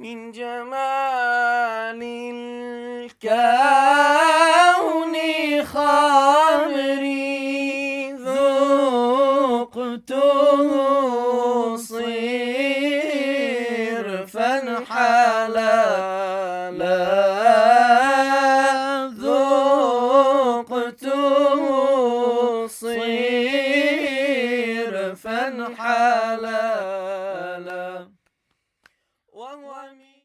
من جمال الكون خمري ذقته صرفا حلالا ذقته صرفا حلالا one one me.